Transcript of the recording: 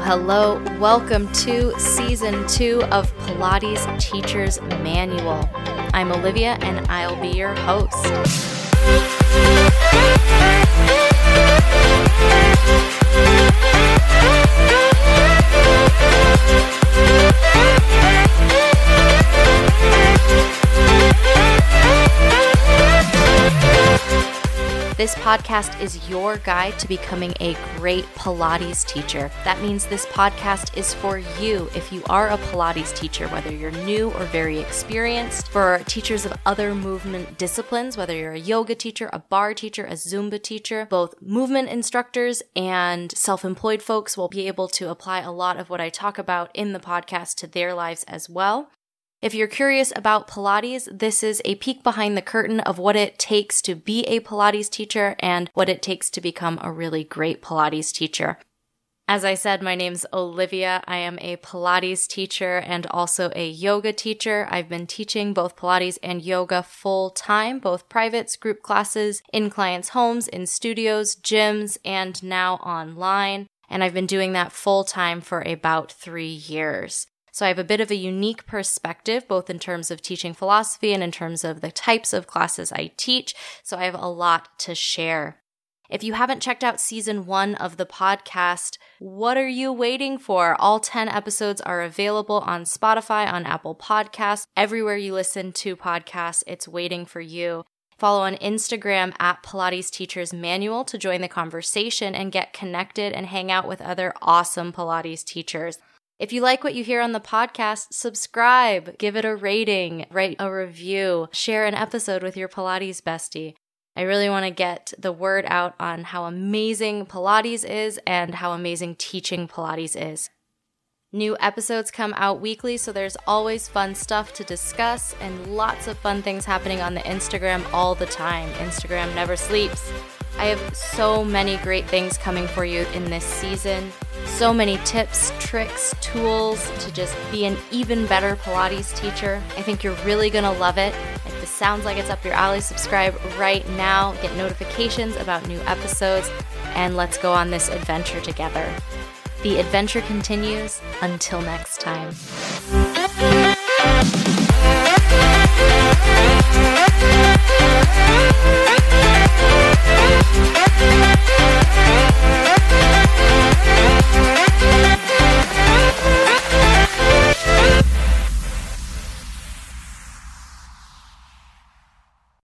Hello. Welcome to season two of Pilates Teacher's Manual. I'm Olivia and I'll be your host. This podcast is your guide to becoming a great Pilates teacher. That means this podcast is for you if you are a Pilates teacher, whether you're new or very experienced, for teachers of other movement disciplines, whether you're a yoga teacher, a barre teacher, a Zumba teacher, both movement instructors and self employed folks will be able to apply a lot of what I talk about in the podcast to their lives as well. If you're curious about Pilates, this is a peek behind the curtain of what it takes to be a Pilates teacher and what it takes to become a really great Pilates teacher. As I said, my name's Olivia. I am a Pilates teacher and also a yoga teacher. I've been teaching both Pilates and yoga full time, both privates, group classes, in clients' homes, in studios, gyms, and now online. And I've been doing that full time for about three years. So I have a bit of a unique perspective, both in terms of teaching philosophy and in terms of the types of classes I teach. So I have a lot to share. If you haven't checked out season one of the podcast, what are you waiting for? All 10 episodes are available on Spotify, on Apple Podcasts, everywhere you listen to podcasts, it's waiting for you. Follow on Instagram at Pilates Teachers Manual to join the conversation and get connected and hang out with other awesome Pilates teachers. If you like what you hear on the podcast, subscribe, give it a rating, write a review, share an episode with your Pilates bestie. I really want to get the word out on how amazing Pilates is and how amazing teaching Pilates is. New episodes come out weekly, so there's always fun stuff to discuss and lots of fun things happening on the Instagram all the time. Instagram never sleeps. I have so many great things coming for you in this season. So many tips, tricks, tools to just be an even better Pilates teacher. I think you're really gonna love it. If this sounds like it's up your alley, subscribe right now, get notifications about new episodes, and let's go on this adventure together. The adventure continues until next time.